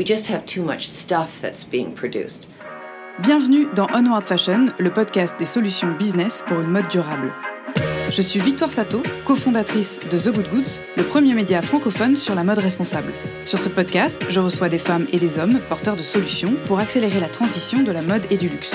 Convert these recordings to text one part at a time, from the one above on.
We just have too much stuff that's being produced. Bienvenue dans Onward Fashion, le podcast des solutions business pour une mode durable. Je suis Victoire Sato, cofondatrice de The Good Goods, le premier média francophone sur la mode responsable. Sur ce podcast, je reçois des femmes et des hommes porteurs de solutions pour accélérer la transition de la mode et du luxe.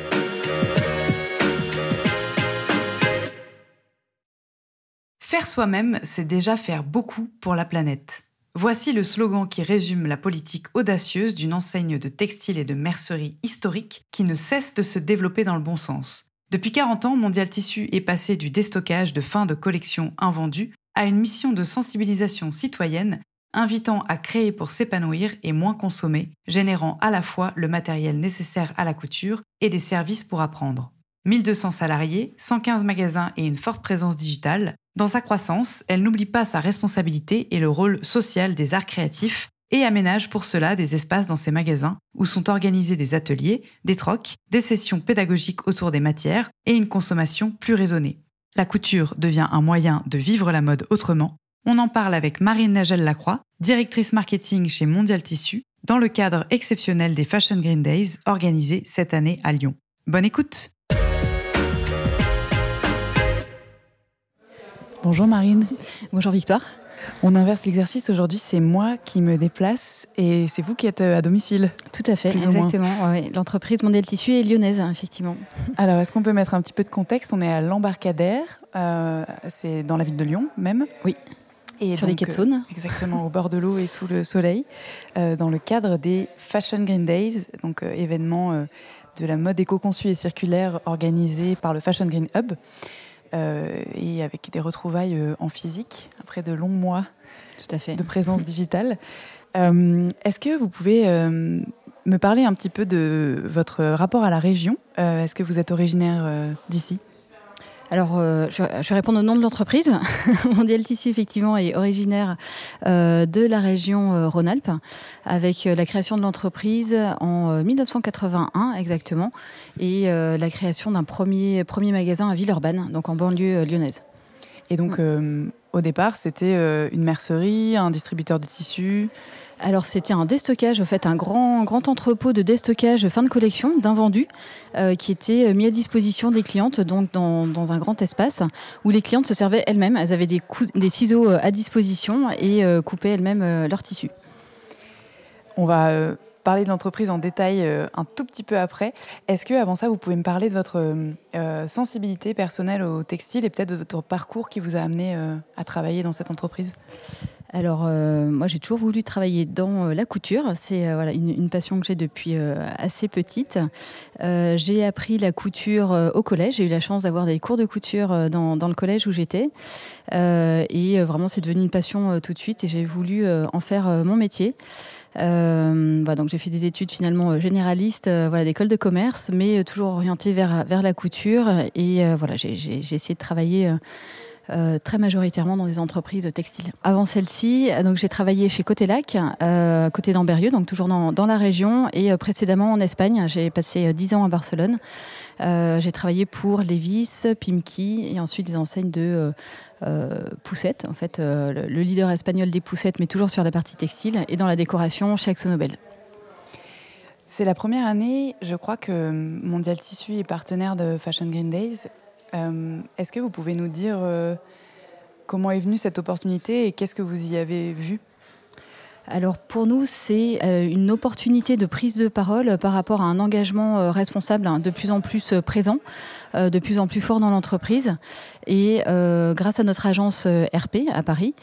Faire soi-même, c'est déjà faire beaucoup pour la planète. Voici le slogan qui résume la politique audacieuse d'une enseigne de textile et de mercerie historique qui ne cesse de se développer dans le bon sens. Depuis 40 ans, Mondial Tissu est passé du déstockage de fin de collection invendue à une mission de sensibilisation citoyenne invitant à créer pour s'épanouir et moins consommer, générant à la fois le matériel nécessaire à la couture et des services pour apprendre. 1200 salariés, 115 magasins et une forte présence digitale, dans sa croissance, elle n'oublie pas sa responsabilité et le rôle social des arts créatifs et aménage pour cela des espaces dans ses magasins où sont organisés des ateliers, des trocs, des sessions pédagogiques autour des matières et une consommation plus raisonnée. La couture devient un moyen de vivre la mode autrement. On en parle avec Marine Nagel-Lacroix, directrice marketing chez Mondial Tissu, dans le cadre exceptionnel des Fashion Green Days organisés cette année à Lyon. Bonne écoute Bonjour Marine. Bonjour Victoire. On inverse l'exercice. Aujourd'hui, c'est moi qui me déplace et c'est vous qui êtes euh, à domicile. Tout à fait, exactement. L'entreprise Mondial Tissu est lyonnaise, effectivement. Alors, est-ce qu'on peut mettre un petit peu de contexte? On est à l'embarcadère, euh, c'est dans la ville de Lyon même. Oui. Et sur les quais de Saône. Euh, exactement, au bord de l'eau et sous le soleil, dans le cadre des Fashion Green Days, donc événement de la mode éco-conçue et circulaire organisé par le Fashion Green Hub. Euh, et avec des retrouvailles euh, en physique après de longs mois Tout à fait. de présence digitale. Euh, est-ce que vous pouvez me parler un petit peu de votre rapport à la région? Est-ce que vous êtes originaire d'ici? Alors, euh, je, vais répondre au nom de l'entreprise. Mondial Tissu, effectivement, est originaire euh, de la région euh, Rhône-Alpes, avec la création de l'entreprise en 1981 exactement, et la création d'un premier, premier magasin à Villeurbanne, donc en banlieue lyonnaise. Et donc, au départ, c'était une mercerie, un distributeur de tissus alors c'était un déstockage, en fait, un grand, grand entrepôt de déstockage fin de collection d'invendus euh, qui était euh, mis à disposition des clientes donc dans, dans, un grand espace où les clientes se servaient elles-mêmes. Elles avaient des, ciseaux euh, à disposition et coupaient elles-mêmes leur tissu. On va parler de l'entreprise en détail un tout petit peu après. Est-ce que avant ça, vous pouvez me parler de votre sensibilité personnelle au textile et peut-être de votre parcours qui vous a amené à travailler dans cette entreprise? Alors, euh, moi, j'ai toujours voulu travailler dans euh, la couture. C'est euh, voilà, une, passion que j'ai depuis assez petite. j'ai appris la couture au collège. J'ai eu la chance d'avoir des cours de couture dans, le collège où j'étais. et vraiment, c'est devenu une passion tout de suite et j'ai voulu en faire mon métier. donc j'ai fait des études finalement généralistes, voilà, d'école de commerce, mais toujours orientées vers, vers la couture. Et voilà, j'ai essayé de travailler euh, très majoritairement dans des entreprises textiles. Avant celle-ci, euh, donc j'ai travaillé chez Côté Lac, euh, côté d'Amberieux, donc toujours dans, la région, et précédemment en Espagne. J'ai passé dix ans à Barcelone. j'ai travaillé pour Levis, Pimki et ensuite des enseignes de poussettes, en fait, le, leader espagnol des poussettes, mais toujours sur la partie textile et dans la décoration chez Nobel. C'est la première année, je crois que Mondial Tissu est partenaire de Fashion Green Days. Euh, est-ce que vous pouvez nous dire euh, comment est venue cette opportunité et qu'est-ce que vous y avez vu? Alors pour nous, c'est euh, une opportunité de prise de parole par rapport à un engagement euh, responsable hein, de plus en plus euh, présent, de plus en plus fort dans l'entreprise. Et grâce à notre agence RP à Paris,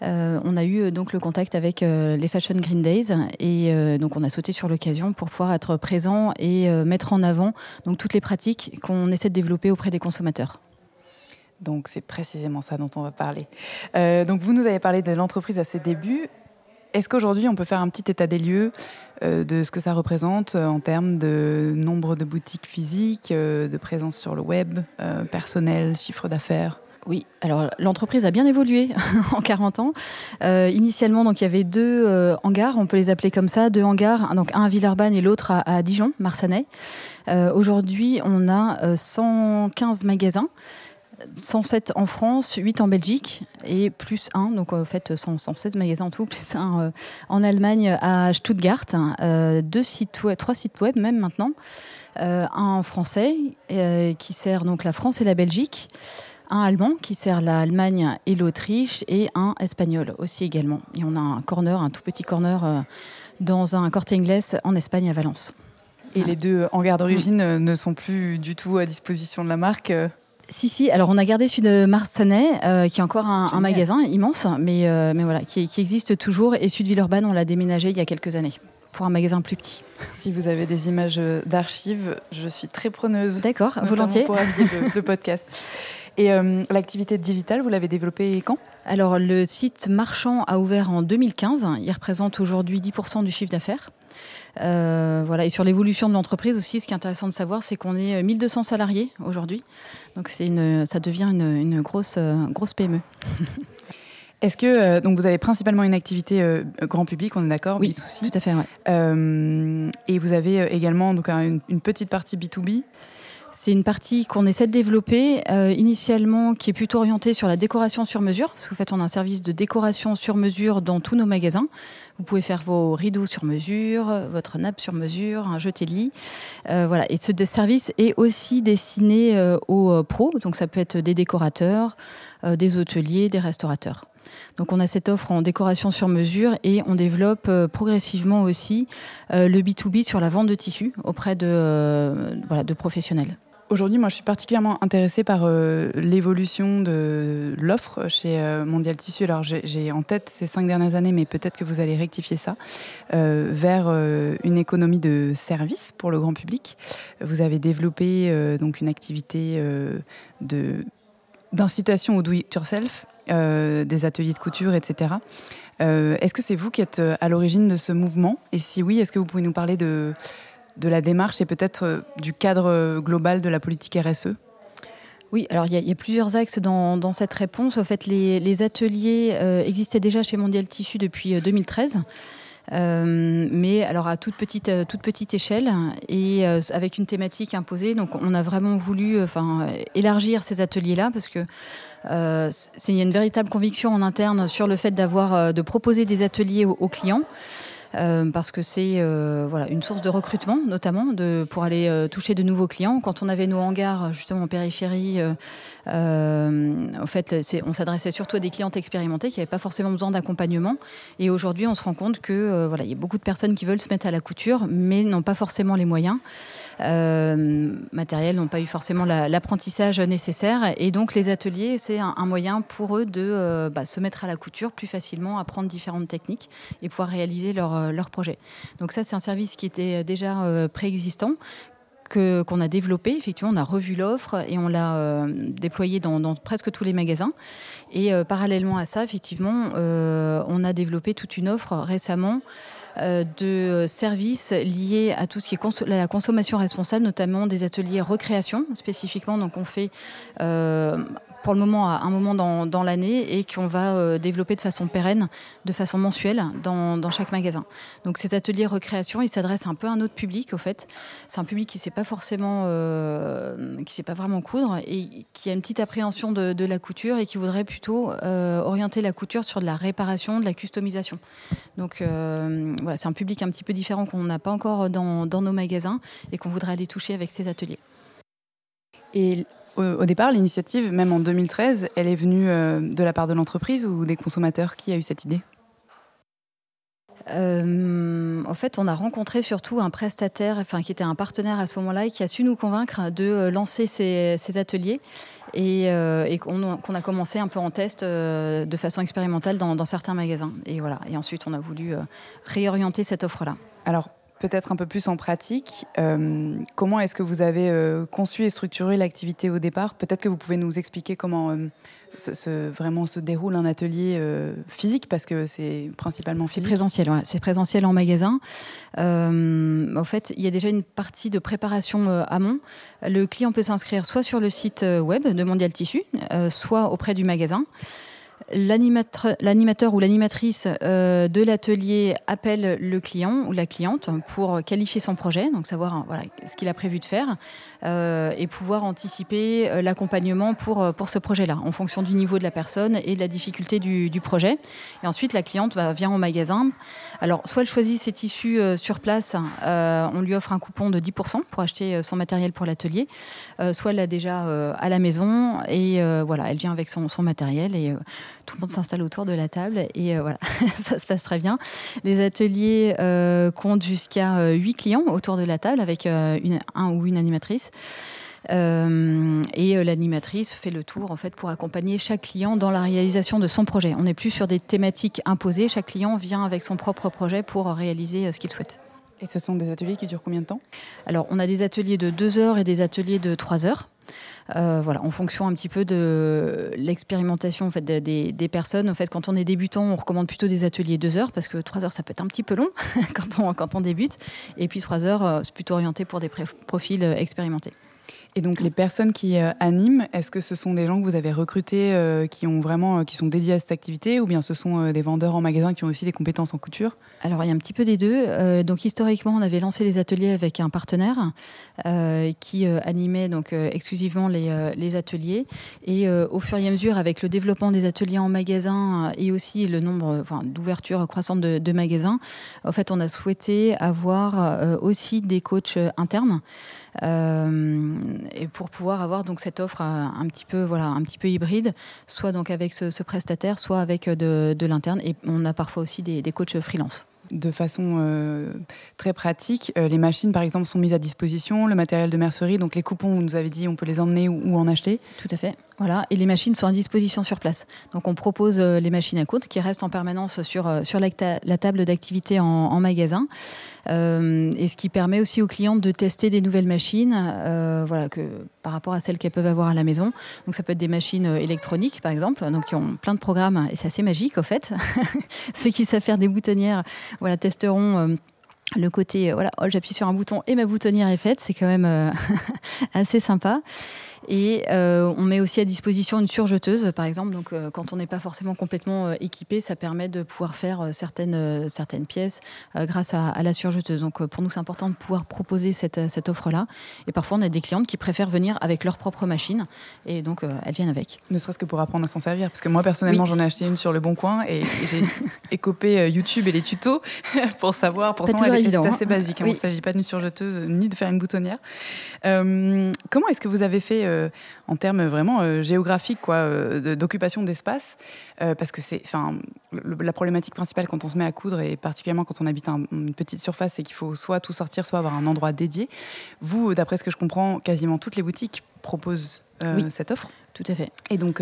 on a eu donc le contact avec les Fashion Green Days et donc on a sauté sur l'occasion pour pouvoir être présent et mettre en avant donc toutes les pratiques qu'on essaie de développer auprès des consommateurs. Donc c'est précisément ça dont on va parler. donc vous nous avez parlé de l'entreprise à ses débuts. Est-ce qu'aujourd'hui, on peut faire un petit état des lieux euh, de ce que ça représente euh, en termes de nombre de boutiques physiques, euh, de présence sur le web, personnel, chiffre d'affaires? Oui, alors l'entreprise a bien évolué en 40 ans. initialement, donc il y avait deux hangars, on peut les appeler comme ça, deux hangars, donc un à Villeurbanne et l'autre à, à, Dijon, Marsanais. Aujourd'hui, on a 115 magasins 107 en France, 8 en Belgique et plus 1, donc en fait 116 magasins en tout, plus 1 euh, en Allemagne à Stuttgart, euh, deux sites web, trois sites web même maintenant, euh, un français qui sert donc la France et la Belgique, un allemand qui sert l'Allemagne et l'Autriche. Et un espagnol aussi également. Et on a un corner, un tout petit corner dans un corte inglés en Espagne à Valence. Et les deux hangars d'origine ne sont plus du tout à disposition de la marque si, si. Alors, on a gardé celui de Marsanais, euh, qui est encore un, magasin immense, mais, euh, mais voilà, qui, existe toujours. Et celui de Villeurbanne, on l'a déménagé il y a quelques années pour un magasin plus petit. Si vous avez des images d'archives, je suis très preneuse. D'accord, volontiers. Pour le, le podcast. Et euh, l'activité digitale, vous l'avez développée quand? Alors, le site marchand a ouvert en 2015. Il représente aujourd'hui 10% du chiffre d'affaires. Euh, voilà. Et sur l'évolution de l'entreprise aussi, ce qui est intéressant de savoir, c'est qu'on est 1200 euh, salariés aujourd'hui. Donc c'est une, ça devient une, grosse, euh, grosse PME. Est-ce que donc vous avez principalement une activité grand public, on est d'accord Oui, tout à fait. et vous avez également donc une, une petite partie B2B c'est une partie qu'on essaie de développer euh, initialement qui est plutôt orientée sur la décoration sur mesure, parce qu'en fait on a un service de décoration sur mesure dans tous nos magasins. Vous pouvez faire vos rideaux sur mesure, votre nappe sur mesure, un jeté de lit. Euh, voilà. Et ce service est aussi destiné euh, aux pros, donc ça peut être des décorateurs, des hôteliers, des restaurateurs. Donc on a cette offre en décoration sur mesure et on développe progressivement aussi le B2B sur la vente de tissus auprès de, voilà, de professionnels. Aujourd'hui, moi, je suis particulièrement intéressée par euh, l'évolution de l'offre chez euh, Mondial Tissu. Alors, j'ai en tête ces cinq dernières années, mais peut-être que vous allez rectifier ça, euh, vers une économie de service pour le grand public. Vous avez développé donc une activité d'incitation au do-it-yourself, des ateliers de couture, etc. est-ce que c'est vous qui êtes à l'origine de ce mouvement? Et si oui, est-ce que vous pouvez nous parler de de la démarche et peut-être euh, du cadre euh, global de la politique RSE oui, alors il y, a plusieurs axes dans, cette réponse. En fait, les, ateliers euh, existaient déjà chez Mondial Tissu depuis 2013. mais alors à toute petite, toute petite échelle et avec une thématique imposée. Donc on a vraiment voulu enfin, élargir ces ateliers-là parce que il y a une véritable conviction en interne sur le fait d'avoir de proposer des ateliers aux clients. Euh, parce que c'est euh, voilà, une source de recrutement, notamment, pour aller euh, toucher de nouveaux clients. Quand on avait nos hangars, justement, en périphérie, en fait, on s'adressait surtout à des clientes expérimentées qui n'avaient pas forcément besoin d'accompagnement. Et aujourd'hui, on se rend compte que voilà, il y a beaucoup de personnes qui veulent se mettre à la couture, mais n'ont pas forcément les moyens. Euh, matériels n'ont pas eu forcément l'apprentissage nécessaire. Et donc les ateliers, c'est un, moyen pour eux de euh, bah, se mettre à la couture plus facilement, apprendre différentes techniques et pouvoir réaliser leur, euh, leur projet. Donc ça, c'est un service qui était déjà préexistant, qu'on a développé. Effectivement, on a revu l'offre et on l'a déployé dans, presque tous les magasins. Et parallèlement à ça, effectivement, on a développé toute une offre récemment euh, de services liés à tout ce qui est la consommation responsable, notamment des ateliers recréation spécifiquement. Donc on fait euh, pour le moment à un moment dans, l'année et qu'on va euh, développer de façon pérenne, de façon mensuelle dans, chaque magasin. Donc ces ateliers recréation, ils s'adressent un peu à un autre public au fait. C'est un public qui ne sait pas forcément, euh, qui sait pas vraiment coudre et qui a une petite appréhension de, la couture et qui voudrait plutôt euh, orienter la couture sur de la réparation, de la customisation. Donc voilà, c'est un public un petit peu différent qu'on n'a pas encore dans, nos magasins et qu'on voudrait aller toucher avec ces ateliers. Au, départ, l'initiative, même en 2013, elle est venue euh, de la part de l'entreprise ou des consommateurs Qui a eu cette idée? Euh, En fait, on a rencontré surtout un prestataire, enfin qui était un partenaire à ce moment-là, et qui a su nous convaincre de euh, lancer ces, ateliers et, et qu'on a commencé un peu en test de façon expérimentale dans, dans, certains magasins. Et voilà. Et ensuite, on a voulu réorienter cette offre-là. Alors, peut-être un peu plus en pratique. Euh, comment est-ce que vous avez euh, conçu et structuré l'activité au départ? Peut-être que vous pouvez nous expliquer comment euh, vraiment se déroule un atelier physique, parce que c'est principalement physique. C'est présentiel, c'est présentiel en magasin. en fait, il y a déjà une partie de préparation amont. Le client peut s'inscrire soit sur le site web de Mondial Tissu, soit auprès du magasin l'animateur ou l'animatrice euh, de l'atelier appelle le client ou la cliente pour qualifier son projet, donc savoir voilà, ce qu'il a prévu de faire euh, et pouvoir anticiper euh, l'accompagnement pour, pour ce projet-là en fonction du niveau de la personne et de la difficulté du, projet. Et ensuite, la cliente bah, vient au magasin. Alors, soit elle choisit ses tissus sur place, on lui offre un coupon de 10% pour acheter son matériel pour l'atelier, soit elle l'a déjà à la maison et voilà, elle vient avec son, son matériel et tout le monde s'installe autour de la table et euh, voilà, ça se passe très bien. Les ateliers euh, comptent jusqu'à 8 euh, clients autour de la table avec une, un ou une animatrice. et l'animatrice fait le tour en fait pour accompagner chaque client dans la réalisation de son projet. On n'est plus sur des thématiques imposées. Chaque client vient avec son propre projet pour réaliser ce qu'il souhaite. Et ce sont des ateliers qui durent combien de temps? Alors, on a des ateliers de 2 heures et des ateliers de 3 heures. Euh, voilà, en fonction un petit peu de l'expérimentation en des, personnes. En fait, quand on est débutant, on recommande plutôt des ateliers deux heures parce que trois heures, ça peut être un petit peu long quand, on, quand on débute. Et puis trois heures, euh, c'est plutôt orienté pour des profils euh, expérimentés. Et donc les personnes qui euh, animent, est-ce que ce sont des gens que vous avez recrutés euh, qui ont vraiment euh, qui sont dédiés à cette activité ou bien ce sont des vendeurs en magasin qui ont aussi des compétences en couture? Alors il y a un petit peu des deux. donc historiquement, on avait lancé les ateliers avec un partenaire qui animait donc exclusivement les, ateliers et au fur et à mesure avec le développement des ateliers en magasin et aussi le nombre d'ouvertures croissantes de, magasins, en fait on a souhaité avoir aussi des coachs internes. Euh, et pour pouvoir avoir donc cette offre un, petit peu voilà un petit peu hybride, soit donc avec ce, prestataire, soit avec de, de l'interne. Et on a parfois aussi des, des coachs freelance de façon euh, très pratique. Euh, les machines, par exemple, sont mises à disposition, le matériel de mercerie, donc les coupons, vous nous avez dit, on peut les emmener ou, en acheter. Tout à fait. Voilà, et les machines sont à disposition sur place. Donc on propose euh, les machines à coudre qui restent en permanence sur, sur la, table d'activité en, magasin. et ce qui permet aussi aux clientes de tester des nouvelles machines voilà, que, par rapport à celles qu'elles peuvent avoir à la maison. Donc ça peut être des machines électroniques, par exemple, donc qui ont plein de programmes, et c'est assez magique, au fait. Ceux qui savent faire des boutonnières voilà, testeront euh, le côté, euh, voilà, oh, j'appuie sur un bouton et ma boutonnière est faite. C'est quand même euh, assez sympa. Et euh, on met aussi à disposition une surjeteuse, par exemple. Donc, euh, quand on n'est pas forcément complètement euh, équipé, ça permet de pouvoir faire certaines, certaines pièces grâce à, la surjeteuse. Donc, pour nous, c'est important de pouvoir proposer cette, cette offre-là. Et parfois, on a des clientes qui préfèrent venir avec leur propre machine. Et donc, elles viennent avec. Ne serait-ce que pour apprendre à s'en servir. Parce que moi, personnellement, j'en ai acheté une sur le Bon Coin et j'ai écopé YouTube et les tutos pour savoir. Pourtant, elle est assez hein. basique. Hein. Il ne s'agit pas d'une surjeteuse ni de faire une boutonnière. comment est-ce que vous avez fait euh, en termes vraiment euh, géographiques, quoi, euh, d'occupation d'espace, parce que c'est, enfin, la problématique principale quand on se met à coudre et particulièrement quand on habite une petite surface, c'est qu'il faut soit tout sortir, soit avoir un endroit dédié. Vous, d'après ce que je comprends, quasiment toutes les boutiques proposent cette offre. Tout à fait. Et donc,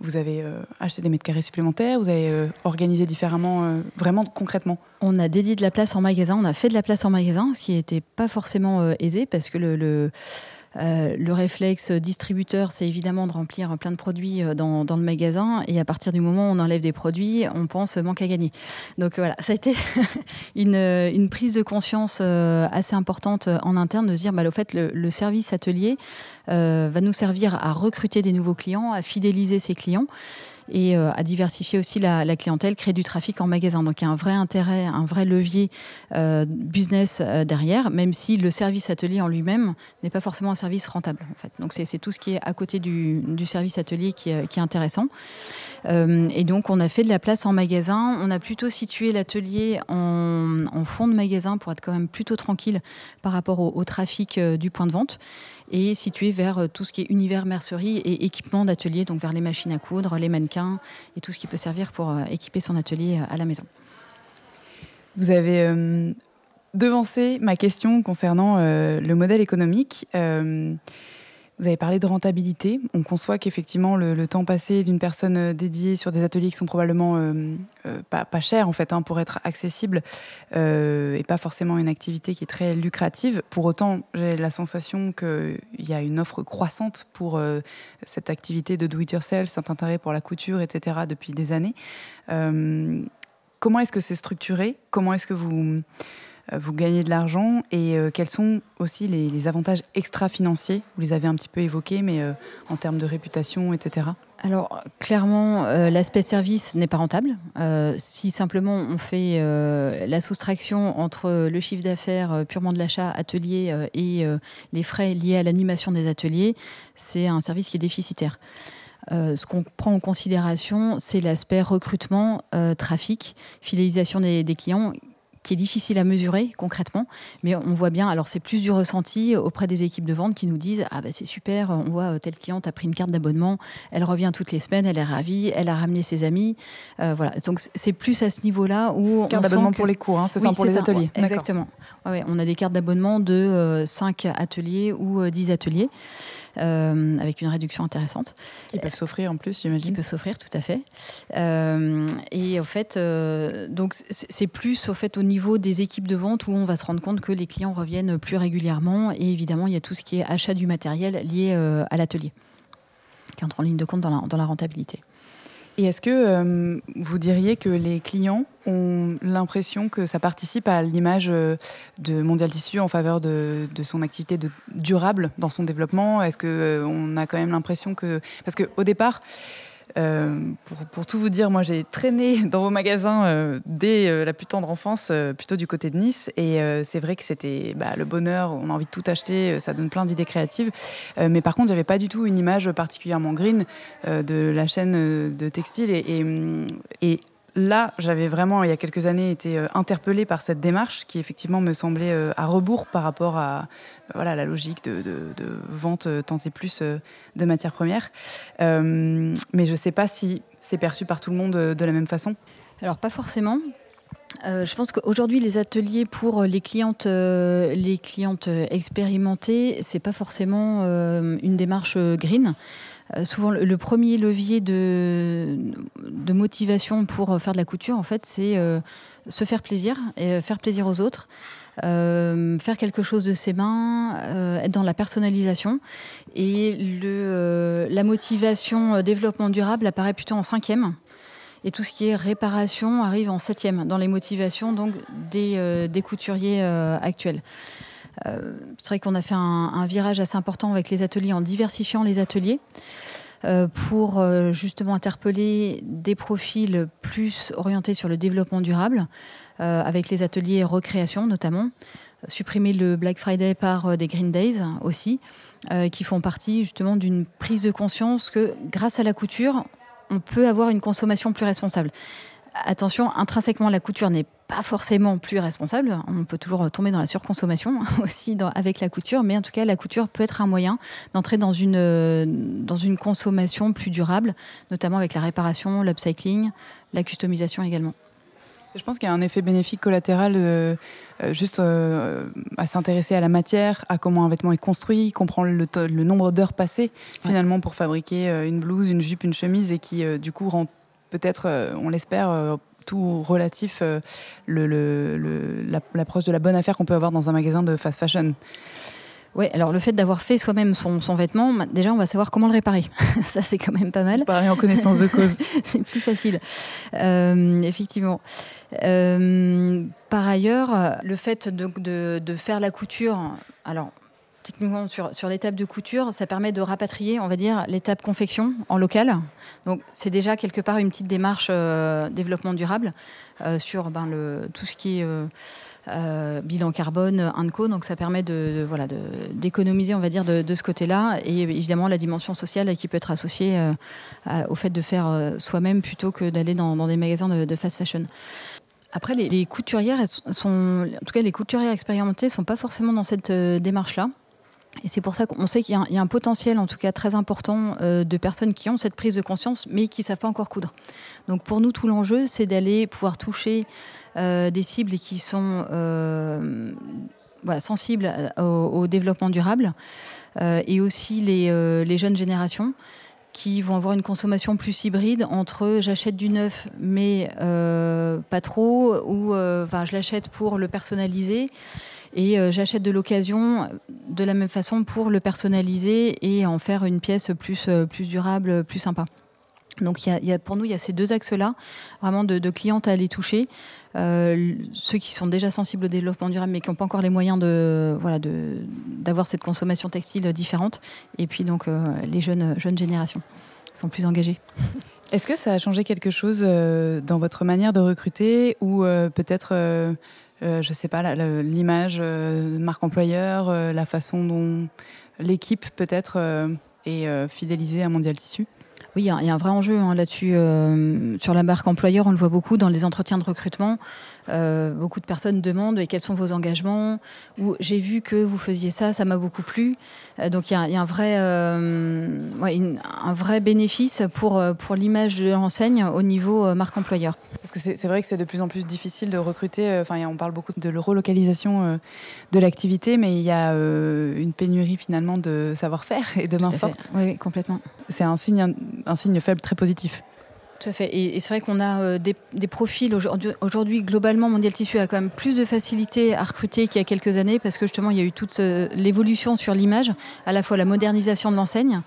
vous avez acheté des mètres carrés supplémentaires, vous avez organisé différemment, vraiment concrètement On a dédié de la place en magasin, on a fait de la place en magasin, ce qui n'était pas forcément aisé parce que le euh, le réflexe distributeur, c'est évidemment de remplir plein de produits euh, dans, le magasin. Et à partir du moment où on enlève des produits, on pense manque à gagner. Donc voilà, ça a été une, prise de conscience euh, assez importante en interne de se dire, bah, au fait, le, service atelier va nous servir à recruter des nouveaux clients, à fidéliser ses clients et euh, à diversifier aussi la, clientèle, créer du trafic en magasin. Donc il y a un vrai intérêt, un vrai levier euh, business euh, derrière, même si le service atelier en lui-même n'est pas forcément un service rentable. En fait. Donc c'est tout ce qui est à côté du, service atelier qui est, intéressant. Et donc on a fait de la place en magasin. On a plutôt situé l'atelier en, fond de magasin pour être quand même plutôt tranquille par rapport au trafic du point de vente et situé vers euh, tout ce qui est univers mercerie et équipement d'atelier, donc vers les machines à coudre, les mannequins et tout ce qui peut servir pour euh, équiper son atelier euh, à la maison. Vous avez devancé ma question concernant le modèle économique. Vous avez parlé de rentabilité. On conçoit qu'effectivement, le, temps passé d'une personne euh, dédiée sur des ateliers qui sont probablement euh, euh, pas, pas, chers, en fait, hein, pour être accessibles, et pas forcément une activité qui est très lucrative. Pour autant, j'ai la sensation qu'il y a une offre croissante pour cette activité de do-it-yourself, cet intérêt pour la couture, etc., depuis des années. comment est-ce que c'est structuré? Comment est-ce que vous euh, vous gagnez de l'argent et euh, quels sont aussi les, avantages extra-financiers? Vous les avez un petit peu évoqués, mais euh, en termes de réputation, etc. Alors clairement, l'aspect service n'est pas rentable. si simplement on fait la soustraction entre le chiffre d'affaires purement de l'achat atelier et les frais liés à l'animation des ateliers, c'est un service qui est déficitaire. ce qu'on prend en considération, c'est l'aspect recrutement, trafic, fidélisation des clients qui est difficile à mesurer concrètement, mais on voit bien, alors c'est plus du ressenti auprès des équipes de vente qui nous disent Ah ben c'est super, on voit euh, telle cliente a pris une carte d'abonnement, elle revient toutes les semaines, elle est ravie, elle a ramené ses amis. Euh, voilà, donc c'est plus à ce niveau-là où. Carte d'abonnement pour les cours, hein, c'est pour les ateliers. exactement. Ouais, on a des cartes d'abonnement de 5 euh, ateliers ou 10 ateliers. Euh, avec une réduction intéressante. Qui peuvent s'offrir en plus, j'imagine. Qui peuvent s'offrir, tout à fait. Euh, et au fait, euh, donc c'est plus au fait au niveau des équipes de vente où on va se rendre compte que les clients reviennent plus régulièrement. Et évidemment, il y a tout ce qui est achat du matériel lié à l'atelier, qui entre en ligne de compte dans la, dans la rentabilité. Et est-ce que euh, vous diriez que les clients ont l'impression que ça participe à l'image euh, de Mondial Tissu en faveur de, son activité de durable dans son développement? Est-ce qu'on euh, a quand même l'impression que... Parce qu'au départ, euh, pour, tout vous dire, moi j'ai traîné dans vos magasins euh, dès euh, la plus tendre enfance, plutôt du côté de Nice. Et c'est vrai que c'était bah, le bonheur, on a envie de tout acheter, ça donne plein d'idées créatives. mais par contre, j'avais pas du tout une image particulièrement green de la chaîne de textile. et, là, j'avais vraiment, il y a quelques années, été euh, interpellée par cette démarche qui, effectivement, me semblait euh, à rebours par rapport à la logique de, vente euh, tant et plus de matières premières. mais je ne sais pas si c'est perçu par tout le monde de la même façon. Alors, pas forcément. je pense qu'aujourd'hui, les ateliers pour les clientes, les clientes expérimentées, c'est pas forcément une démarche green. Euh, souvent le, premier levier de, motivation pour faire de la couture, en fait, c'est euh, se faire plaisir et faire plaisir aux autres. Euh, faire quelque chose de ses mains, être dans la personnalisation. Et la motivation développement durable apparaît plutôt en cinquième. Et tout ce qui est réparation arrive en septième, dans les motivations des couturiers actuels. Euh, c'est vrai qu'on a fait un, virage assez important avec les ateliers en diversifiant les ateliers euh, pour euh, justement interpeller des profils plus orientés sur le développement durable, avec les ateliers recréation notamment, supprimer le Black Friday par des Green Days aussi, qui font partie justement d'une prise de conscience que grâce à la couture, on peut avoir une consommation plus responsable. Attention, intrinsèquement, la couture n'est pas forcément plus responsable. On peut toujours tomber dans la surconsommation aussi avec la couture, mais en tout cas, la couture peut être un moyen d'entrer dans une, dans une consommation plus durable, notamment avec la réparation, l'upcycling, la customisation également. Je pense qu'il y a un effet bénéfique collatéral euh, euh, juste euh, à s'intéresser à la matière, à comment un vêtement est construit, comprendre le, le nombre d'heures passées finalement pour fabriquer une blouse, une jupe, une chemise et qui du coup rend peut-être, euh, on l'espère, euh, tout relatif euh, l'approche de la bonne affaire qu'on peut avoir dans un magasin de fast fashion. Oui, alors le fait d'avoir fait soi-même son, vêtement, déjà on va savoir comment le réparer. Ça c'est quand même pas mal. Pareil en connaissance de cause. c'est plus facile, effectivement. par ailleurs, le fait de, de, faire la couture, alors techniquement sur, l'étape de couture, ça permet de rapatrier, on va dire, l'étape confection en local. Donc c'est déjà quelque part une petite démarche euh, développement durable euh, sur ben, tout ce qui est euh, bilan carbone, INCO. Donc ça permet de, voilà d'économiser, on va dire, de, ce côté-là. Et évidemment la dimension sociale qui peut être associée au fait de faire soi-même plutôt que d'aller dans, des magasins de, fast fashion. Après, les, couturières, sont, en tout cas les couturières expérimentées, ne sont pas forcément dans cette démarche-là. Et c'est pour ça qu'on sait qu'il y, a un potentiel, en tout cas très important, de personnes qui ont cette prise de conscience, mais qui ne savent pas encore coudre. Donc pour nous, tout l'enjeu, c'est d'aller pouvoir toucher des cibles qui sont sensibles au, développement durable, et aussi les, jeunes générations qui vont avoir une consommation plus hybride entre j'achète du neuf mais euh, pas trop ou euh, je l'achète pour le personnaliser et euh, j'achète de l'occasion de la même façon pour le personnaliser et en faire une pièce plus, plus durable, plus sympa. Donc pour nous, il y a ces deux axes-là, vraiment de, de, clientes à aller toucher. Euh, ceux qui sont déjà sensibles au développement durable mais qui n'ont pas encore les moyens de voilà d'avoir cette consommation textile différente. Et puis donc euh, les jeunes, jeunes générations sont plus engagées. Est-ce que ça a changé quelque chose euh, dans votre manière de recruter ou peut-être, je ne sais pas, l'image marque employeur, la façon dont l'équipe peut-être est fidélisée à Mondial Tissu oui, il y, a un vrai enjeu hein, là-dessus. Euh, sur la marque employeur, on le voit beaucoup dans les entretiens de recrutement. Euh, beaucoup de personnes demandent quels sont vos engagements ou j'ai vu que vous faisiez ça, ça m'a beaucoup plu. Euh, donc il y, a un vrai, un vrai bénéfice pour, pour l'image de l'enseigne au niveau marque employeur. Parce que c'est vrai que c'est de plus en plus difficile de recruter. Enfin, on parle beaucoup de relocalisation de l'activité, mais il y a une pénurie finalement de savoir-faire et de main forte. Oui, complètement. C'est un signe un signe faible très positif. Tout à fait. Et, c'est vrai qu'on a euh, des, profils. Aujourd'hui, globalement, Mondial Tissu a quand même plus de facilité à recruter qu'il y a quelques années parce que justement, il y a eu toute euh, l'évolution sur l'image, à la fois la modernisation de l'enseigne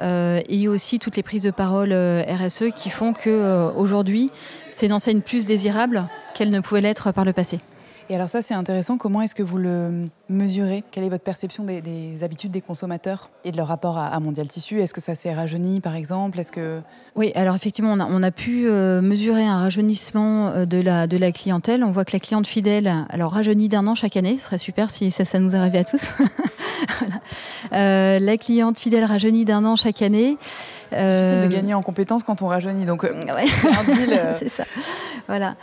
euh, et aussi toutes les prises de parole RSE qui font qu'aujourd'hui, c'est une enseigne plus désirable qu'elle ne pouvait l'être par le passé. Et alors ça, c'est intéressant. Comment est-ce que vous le mesurez? Quelle est votre perception des, habitudes des consommateurs et de leur rapport à, Mondial Tissu? Est-ce que ça s'est rajeuni, par exemple? Est-ce que oui, alors effectivement, on a, pu euh, mesurer un rajeunissement euh, de la, clientèle. On voit que la cliente fidèle, alors d'un an chaque année. Ce serait super si ça, ça nous arrivait à tous. Euh, la cliente fidèle rajeunit d'un an chaque année. C'est difficile de gagner en compétences quand on rajeunit, donc c'est ça. Voilà.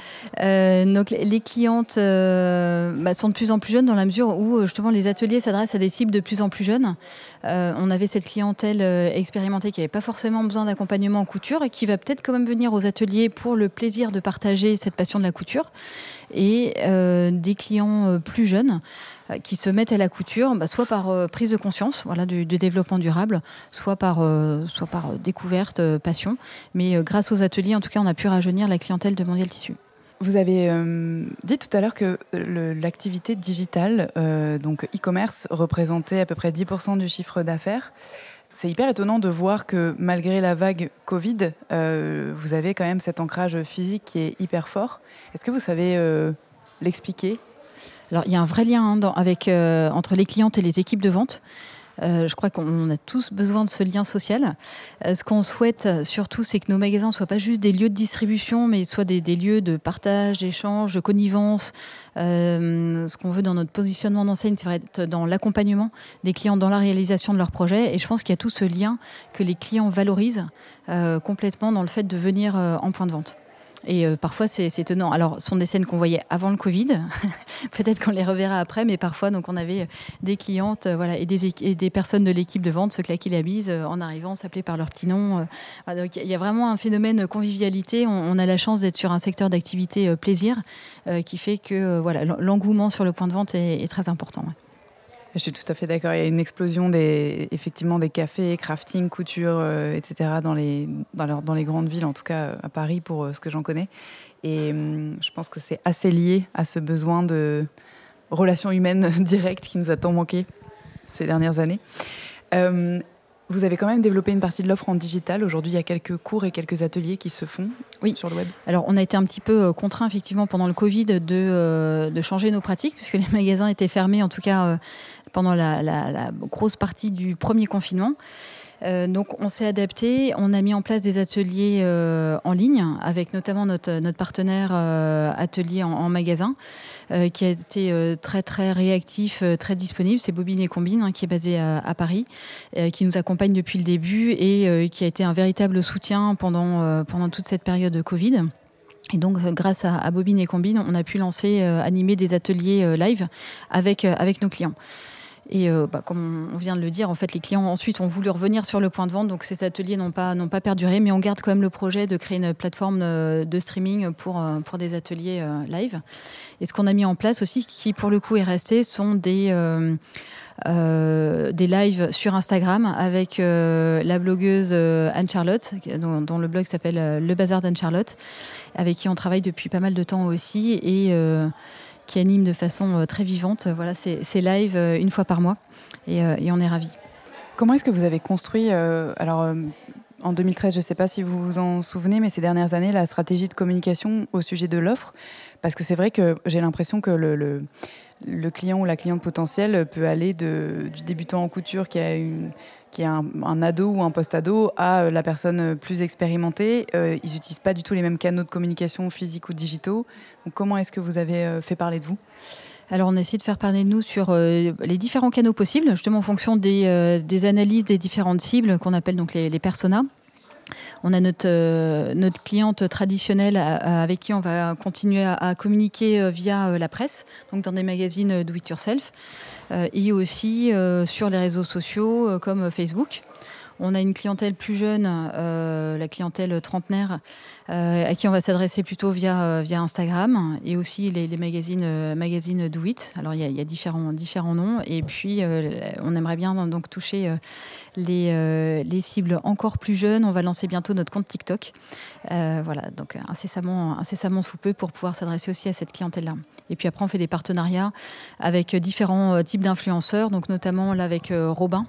donc les clientes bah, sont de plus en plus jeunes dans la mesure où justement les ateliers s'adressent à des cibles de plus en plus jeunes. on avait cette clientèle expérimentée qui n'avait pas forcément besoin d'accompagnement en couture et qui va peut-être quand même venir aux ateliers pour le plaisir de partager cette passion de la couture. Et des clients plus jeunes qui se mettent à la couture, bah, soit par euh, prise de conscience voilà, du, développement durable, soit par, euh, soit par euh, découverte, passion. Mais grâce aux ateliers, en tout cas, on a pu rajeunir la clientèle de Mondial Tissu. Vous avez dit tout à l'heure que l'activité digitale, donc e-commerce, représentait à peu près 10% du chiffre d'affaires. C'est hyper étonnant de voir que malgré la vague Covid, vous avez quand même cet ancrage physique qui est hyper fort. Est-ce que vous savez l'expliquer? Alors, il y a un vrai lien hein, avec, euh, entre les clientes et les équipes de vente. Euh, je crois qu'on a tous besoin de ce lien social. Euh, ce qu'on souhaite surtout, c'est que nos magasins ne soient pas juste des lieux de distribution, mais soient des, lieux de partage, d'échange, de connivence. ce qu'on veut dans notre positionnement d'enseigne, c'est être dans l'accompagnement des clients dans la réalisation de leurs projets. Et je pense qu'il y a tout ce lien que les clients valorisent complètement dans le fait de venir en point de vente. Et parfois, c'est étonnant. Alors, ce sont des scènes qu'on voyait avant le Covid. Peut-être qu'on les reverra après, mais parfois, donc, on avait des clientes euh, voilà, et, des, personnes de l'équipe de vente se claquer la bise euh, en arrivant, s'appeler par leur petit nom. donc, il y a vraiment un phénomène convivialité. On, a la chance d'être sur un secteur d'activité plaisir qui fait que voilà, l'engouement sur le point de vente est, très important. Je suis tout à fait d'accord. Il y a une explosion des, effectivement, des cafés, crafting, couture, euh, etc. Dans les, grandes villes, en tout cas à Paris, pour euh, ce que j'en connais. Et hum, je pense que c'est assez lié à ce besoin de relations humaines directes qui nous a tant manqué ces dernières années. Hum, vous avez quand même développé une partie de l'offre en digital. Aujourd'hui, il y a quelques cours et quelques ateliers qui se font oui. sur le web. Alors, on a été un petit peu euh, contraint, effectivement, pendant le Covid, de, de changer nos pratiques, puisque les magasins étaient fermés, en tout cas pendant la, grosse partie du premier confinement. Euh, donc on s'est adapté, on a mis en place des ateliers euh, en ligne avec notamment notre, partenaire euh, atelier en, magasin qui a été très très réactif, très disponible. C'est Bobine et Combine hein, qui est basé à, Paris, qui nous accompagne depuis le début et qui a été un véritable soutien pendant, toute cette période de Covid. Et donc, grâce à, à Bobine et Combine, on a pu lancer, animer des ateliers live avec nos clients. Et bah, comme on vient de le dire, en fait, les clients ensuite ont voulu revenir sur le point de vente, donc ces ateliers n'ont pas, pas perduré, mais on garde quand même le projet de créer une plateforme de streaming pour, pour des ateliers live. Et ce qu'on a mis en place aussi, qui pour le coup est resté, sont des euh, des lives sur Instagram avec euh, la blogueuse euh, Anne-Charlotte, dont, le blog s'appelle Le Bazar d'Anne-Charlotte, avec qui on travaille depuis pas mal de temps aussi et qui anime de façon très vivante voilà, ces, lives une fois par mois. Et, on est ravis. Comment est-ce que vous avez construit alors, en 2013, je ne sais pas si vous vous en souvenez, mais ces dernières années, la stratégie de communication au sujet de l'offre? Parce que c'est vrai que j'ai l'impression que le client ou la cliente potentielle peut aller du débutant en couture qui a, a un, ado ou un post-ado à euh, la personne plus expérimentée. Euh, ils n'utilisent pas du tout les mêmes canaux de communication physiques ou digitaux. Comment est-ce que vous avez euh, fait parler de vous? Alors, on a essayé de faire parler de nous sur les différents canaux possibles, justement en fonction des, des analyses des différentes cibles qu'on appelle donc les, les personas. On a notre, euh, cliente traditionnelle avec qui on va continuer à, communiquer euh, via euh, la presse, donc dans des magazines do it yourself, et aussi sur les réseaux sociaux comme Facebook. On a une clientèle plus jeune, la clientèle trentenaire, à qui on va s'adresser plutôt via, via Instagram et aussi les, magazines, magazines Do It. Alors il y a, différents, noms et puis on aimerait bien donc toucher euh, les, cibles encore plus jeunes. On va lancer bientôt notre compte TikTok. Euh, voilà, donc incessamment, incessamment sous peu pour pouvoir s'adresser aussi à cette clientèle-là. Et puis après, on fait des partenariats avec différents euh, types d'influenceurs, donc notamment là avec Robin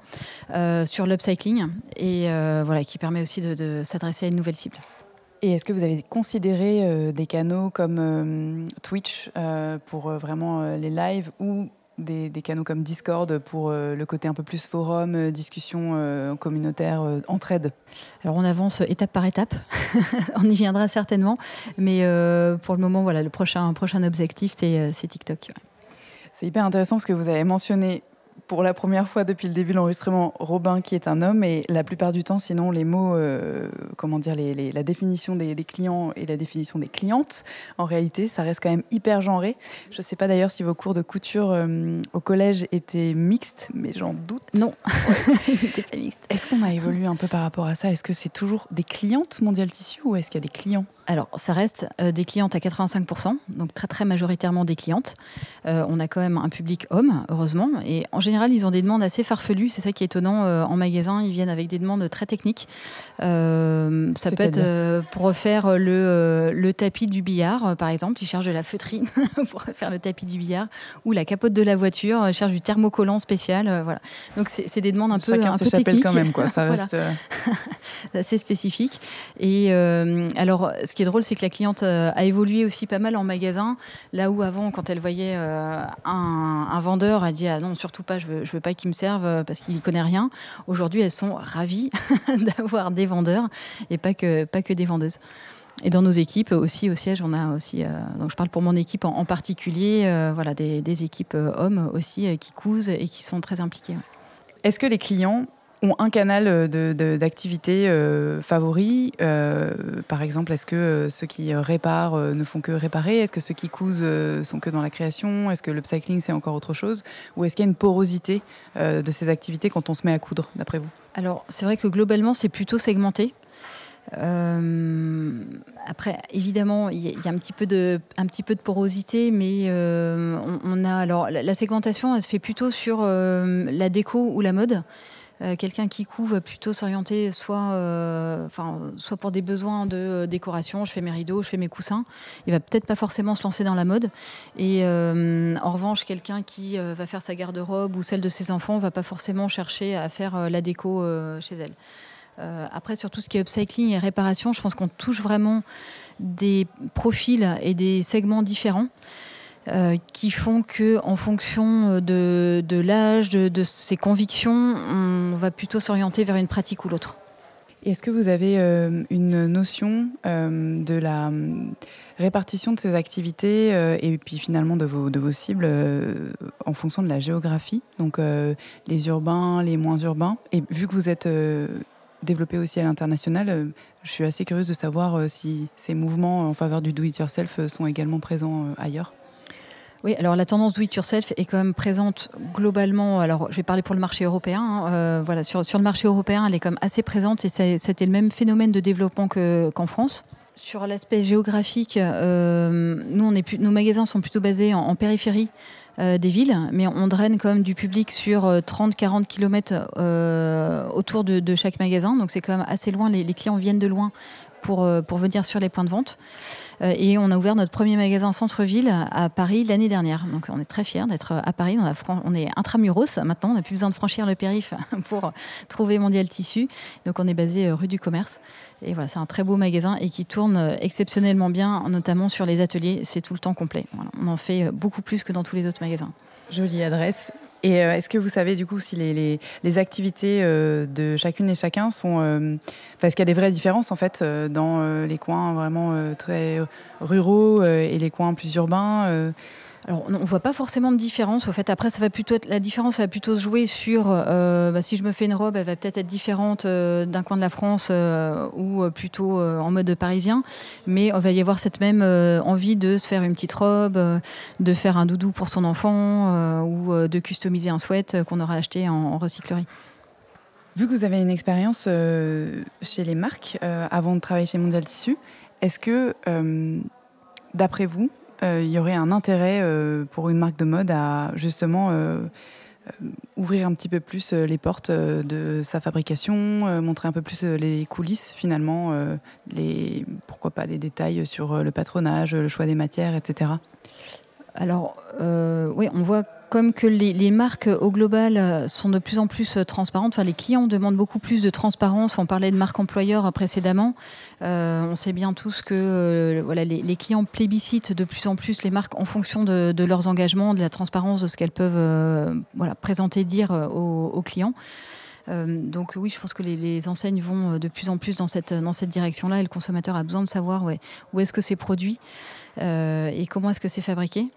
sur l'upcycling, et voilà, qui permet aussi de, s'adresser à une nouvelle cible. Et est-ce que vous avez considéré des canaux comme Twitch pour vraiment les lives ou des, canaux comme Discord pour euh, le côté un peu plus forum, euh, discussion euh, communautaire, entraide. Alors on avance étape par étape, on y viendra certainement, mais pour le moment, voilà, le prochain, prochain objectif, c'est TikTok. C'est hyper intéressant ce que vous avez mentionné pour la première fois depuis le début de l'enregistrement Robin qui est un homme et la plupart du temps sinon les mots euh, comment dire les, la définition des, clients et la définition des clientes en réalité ça reste quand même hyper genré. Je ne sais pas d'ailleurs si vos cours de couture euh, au collège étaient mixtes mais j'en doute. Non. Est-ce qu'on a évolué un peu par rapport à ça? Est-ce que c'est toujours des clientes mondial tissu ou est-ce qu'il y a des clients? Alors, ça reste euh, des clientes à 85%, donc très très majoritairement des clientes. Euh, on a quand même un public homme, heureusement, et en général, ils ont des demandes assez farfelues. C'est ça qui est étonnant. Euh, en magasin, ils viennent avec des demandes très techniques. ça peut être pour refaire le, le, tapis du billard, par exemple. Ils cherchent de la feutrine pour refaire le tapis du billard, ou la capote de la voiture. Ils cherchent du thermocollant spécial. voilà. Donc, c'est des demandes un peu, un peu techniques. quand même, quoi. Ça reste assez spécifique. Et alors, ce qui est drôle, c'est que la cliente euh, a évolué aussi pas mal en magasin. Là où avant, quand elle voyait euh, un, vendeur, elle dit ah non, surtout pas, je veux, veux pas qu'il me serve euh, parce qu'il connaît rien. Aujourd'hui, elles sont ravies d'avoir des vendeurs et pas que, pas que des vendeuses. Et dans nos équipes aussi, au siège, on a aussi, donc je parle pour mon équipe en, particulier, voilà, des, équipes hommes aussi qui cousent et qui sont très impliqués. Est-ce que les clients ont un canal d'activité euh, favori. Euh, par exemple, est-ce que euh, ceux qui réparent ne font que réparer? Est-ce que ceux qui cousent sont que dans la création? Est-ce que le cycling c'est encore autre chose? Ou est-ce qu'il y a une porosité de ces activités quand on se met à coudre, d'après vous? Alors, c'est vrai que globalement, c'est plutôt segmenté. après, évidemment, il y, a un petit peu de, un petit peu de porosité, mais on, a alors la, segmentation, elle se fait plutôt sur la déco ou la mode. Euh, quelqu'un qui couvre va plutôt s'orienter soit, euh, soit pour des besoins de euh, décoration, je fais mes rideaux, je fais mes coussins. Il va peut-être pas forcément se lancer dans la mode. Et en revanche, quelqu'un qui va faire sa garde-robe ou celle de ses enfants va pas forcément chercher à faire la déco chez elle. après, sur tout ce qui est upcycling et réparation, je pense qu'on touche vraiment des profils et des segments différents. Euh, qui font que, en fonction de, l'âge, de, ses convictions, on va plutôt s'orienter vers une pratique ou l'autre. Est-ce que vous avez euh, une notion euh, de la répartition de ces activités et puis finalement de vos cibles en fonction de la géographie, donc les urbains, les moins urbains? Et vu que vous êtes développé aussi à l'international, je suis assez curieuse de savoir si ces mouvements en faveur du do-it-yourself sont également présents ailleurs. Oui, alors la tendance do it yourself est quand même présente globalement. Alors, je vais parler pour le marché européen. Hein, euh, voilà, sur, sur, le marché européen, elle est quand même assez présente et c'était le même phénomène de développement qu'en France. Sur l'aspect géographique, euh, nous, nos magasins sont plutôt basés en, périphérie euh, des villes, mais on draine quand même du public sur 30-40 km autour de, de, chaque magasin. Donc c'est quand même assez loin. Les, les, clients viennent de loin pour, pour venir sur les points de vente. Euh, et on a ouvert notre premier magasin centre-ville à Paris l'année dernière. Donc on est très fiers d'être à Paris. On, est intramuros maintenant, on n'a plus besoin de franchir le périph' pour trouver Mondial Tissu. Donc on est basé euh, rue du Commerce. Et voilà, c'est un très beau magasin et qui tourne euh, exceptionnellement bien, notamment sur les ateliers. C'est tout le temps complet. on en fait beaucoup plus que dans tous les autres magasins. Jolie adresse. Et euh, est-ce que vous savez du coup si les, les, activités euh, de chacune et chacun sont... Euh, parce qu'il y a des vraies différences en fait dans les coins vraiment très ruraux et les coins plus urbains on ne voit pas forcément de différence. Au fait, après, ça va plutôt être, la différence va plutôt se jouer sur euh, bah, si je me fais une robe, elle va peut-être être différente euh, d'un coin de la France euh, ou plutôt en mode parisien. Mais on va y avoir cette même envie de se faire une petite robe, de faire un doudou pour son enfant ou de customiser un sweat qu'on aura acheté en, recyclerie. Vu que vous avez une expérience chez les marques avant de travailler chez Mondial Tissu, est-ce que, d'après vous, il y aurait un intérêt euh, pour une marque de mode à justement euh, ouvrir un petit peu plus les portes de sa fabrication, montrer un peu plus les coulisses finalement, les, pourquoi pas des détails sur le patronage, le choix des matières, etc. Alors oui, on voit comme que les, marques au global euh, sont de plus en plus euh, transparentes, enfin les clients demandent beaucoup plus de transparence. On parlait de marque employeur euh, précédemment. on sait bien tous que voilà, les, clients plébiscitent de plus en plus les marques en fonction de, leurs engagements, de la transparence de ce qu'elles peuvent voilà, présenter, dire aux, clients. donc oui, je pense que les, enseignes vont de plus en plus dans cette, dans cette direction-là et le consommateur a besoin de savoir où est-ce que c'est produit et comment est-ce que c'est fabriqué.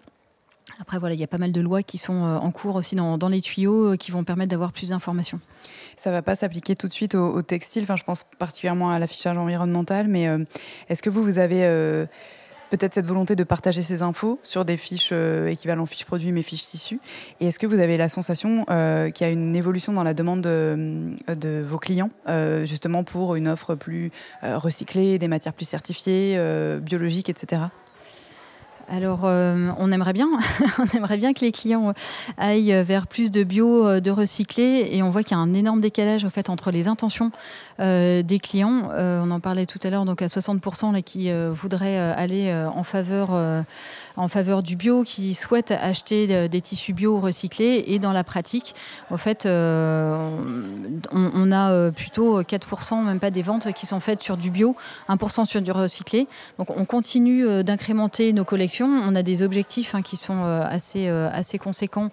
Après, voilà, il y a pas mal de lois qui sont euh, en cours aussi dans, les tuyaux euh, qui vont permettre d'avoir plus d'informations. Ça ne va pas s'appliquer tout de suite au, textile. Enfin, je pense particulièrement à l'affichage environnemental. Mais euh, est-ce que vous, vous avez peut-être cette volonté de partager ces infos sur des fiches équivalent fiches produits, mais fiches tissus? Et est-ce que vous avez la sensation qu'il y a une évolution dans la demande de, de vos clients, justement pour une offre plus recyclée, des matières plus certifiées, biologiques, etc. Alors, euh, on aimerait bien, on aimerait bien que les clients aillent vers plus de bio, euh, de recyclé, et on voit qu'il y a un énorme décalage au fait entre les intentions euh, des clients. on en parlait tout à l'heure, donc à 60% là, qui voudraient aller en faveur en faveur du bio, qui souhaitent acheter des tissus bio recyclés. Et dans la pratique, en fait, euh, on, a euh, plutôt 4%, même pas des ventes qui sont faites sur du bio, 1% sur du recyclé. Donc on continue euh, d'incrémenter nos collections. On a des objectifs hein, qui sont assez, assez conséquents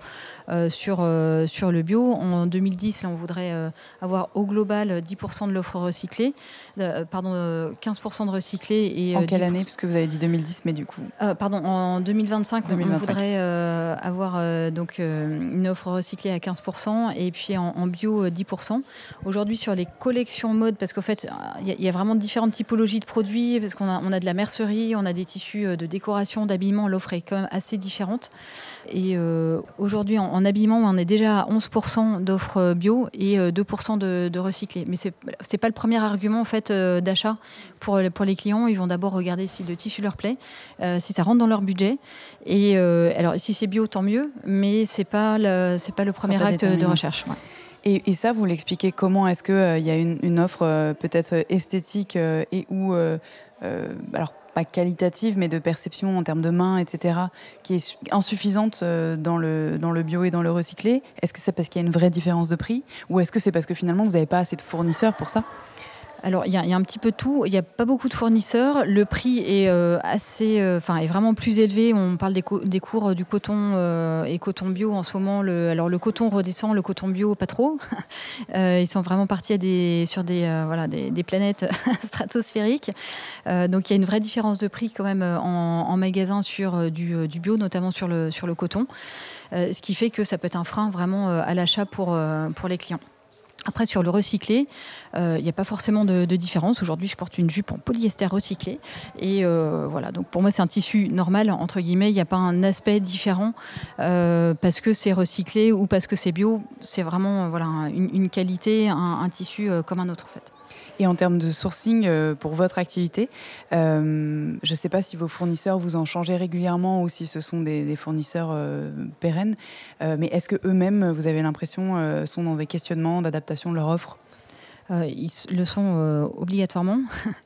sur, sur le bio. En 2010, là, on voudrait avoir au global 10% de l'offre recyclée, pardon, 15% de recyclé. Et, en quelle année? Puisque vous avez dit 2010, mais du coup. pardon, en en 2025, on voudrait euh, avoir euh, donc euh, une offre recyclée à 15% et puis en, bio 10%. Aujourd'hui, sur les collections mode, parce qu'en fait, il y, a vraiment différentes typologies de produits, parce qu'on a, on a de la mercerie, on a des tissus de décoration, d'habillement, l'offre est quand même assez différente. Et aujourd'hui, en, habillement, on est déjà à 11% d'offres bio et 2% de, de recyclés. Mais c'est n'est pas le premier argument en fait d'achat pour, pour les clients. Ils vont d'abord regarder si le tissu leur plaît, si ça rentre dans leur budget et euh, alors, si c'est bio, tant mieux, mais c'est pas le, pas le premier acte de recherche. Et, ça, vous l'expliquez comment? Est-ce qu'il euh, il y a une, offre euh, peut-être esthétique et ou alors qualitative, mais de perception en termes de main, etc., qui est insuffisante dans le, dans le bio et dans le recyclé Est-ce que c'est parce qu'il y a une vraie différence de prix? Ou est-ce que c'est parce que finalement, vous n'avez pas assez de fournisseurs pour ça? Alors, il y, a un petit peu tout. Il n'y a pas beaucoup de fournisseurs. Le prix est euh, assez, euh, enfin, est vraiment plus élevé. On parle des, cours du coton euh, et coton bio en ce moment. Alors, le coton redescend, le coton bio pas trop. ils sont vraiment partis sur des, voilà, des, planètes stratosphériques. donc, il y a une vraie différence de prix quand même en, magasin sur du, bio, notamment sur le, sur le coton. ce qui fait que ça peut être un frein vraiment à l'achat pour les clients. Après, sur le recyclé, euh, il n'y a pas forcément de, différence. Aujourd'hui, je porte une jupe en polyester recyclé. Et euh, voilà, donc pour moi, c'est un tissu normal, entre guillemets. Il n'y a pas un aspect différent euh, parce que c'est recyclé ou parce que c'est bio. C'est vraiment voilà, une, qualité, un, tissu comme un autre, en fait. Et en termes de sourcing euh, pour votre activité, euh, je ne sais pas si vos fournisseurs vous en changez régulièrement ou si ce sont des, fournisseurs euh, pérennes, mais est-ce que eux-mêmes, vous avez l'impression, sont dans des questionnements d'adaptation de leur offre? Ils le sont obligatoirement,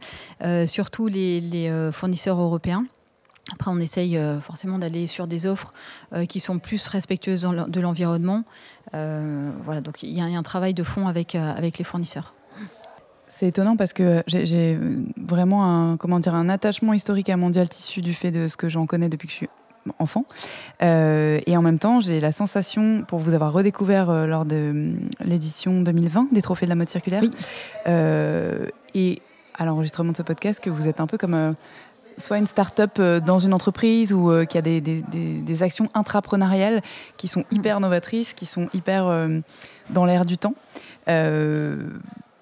surtout les, fournisseurs européens. Après, on essaye forcément d'aller sur des offres qui sont plus respectueuses de l'environnement. voilà, donc il y, a un travail de fond avec, avec les fournisseurs. C'est étonnant parce que j'ai vraiment un, comment dire, un attachement historique à Mondial Tissu du fait de ce que j'en connais depuis que je suis enfant. Euh, et en même temps, j'ai la sensation, pour vous avoir redécouvert euh, lors de euh, l'édition 2020 des Trophées de la mode circulaire, et à l'enregistrement de ce podcast, que vous êtes un peu comme soit une start-up dans une entreprise ou qui a des, des, des, actions intrapreneuriales qui sont hyper novatrices, qui sont hyper dans l'air du temps.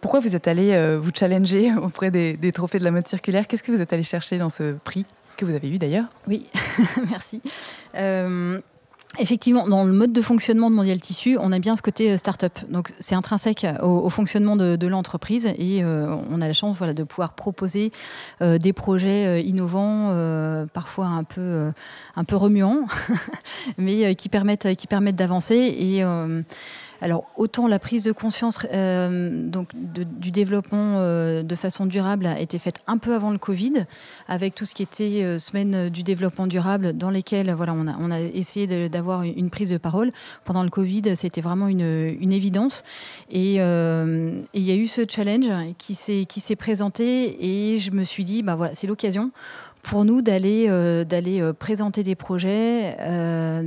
Pourquoi vous êtes allé euh, vous challenger auprès des, trophées de la mode circulaire? Qu'est-ce que vous êtes allé chercher dans ce prix que vous avez eu d'ailleurs? Oui, merci. Euh, effectivement, dans le mode de fonctionnement de Mondial Tissu, on a bien ce côté euh, start-up. Donc, c'est intrinsèque au, fonctionnement de, l'entreprise et on a la chance voilà, de pouvoir proposer des projets innovants, parfois un peu, un peu remuants, mais qui permettent, qui permettent d'avancer. Et alors autant la prise de conscience euh, donc du développement euh, de façon durable a été faite un peu avant le Covid, avec tout ce qui était euh, semaine du développement durable, dans lesquelles voilà on a, on a essayé d'avoir une prise de parole. Pendant le Covid, c'était vraiment une, une, évidence, et il y a eu ce challenge qui s'est qui s'est présenté, et je me suis dit bah voilà c'est l'occasion pour nous d'aller euh, d'aller euh, présenter des projets, euh,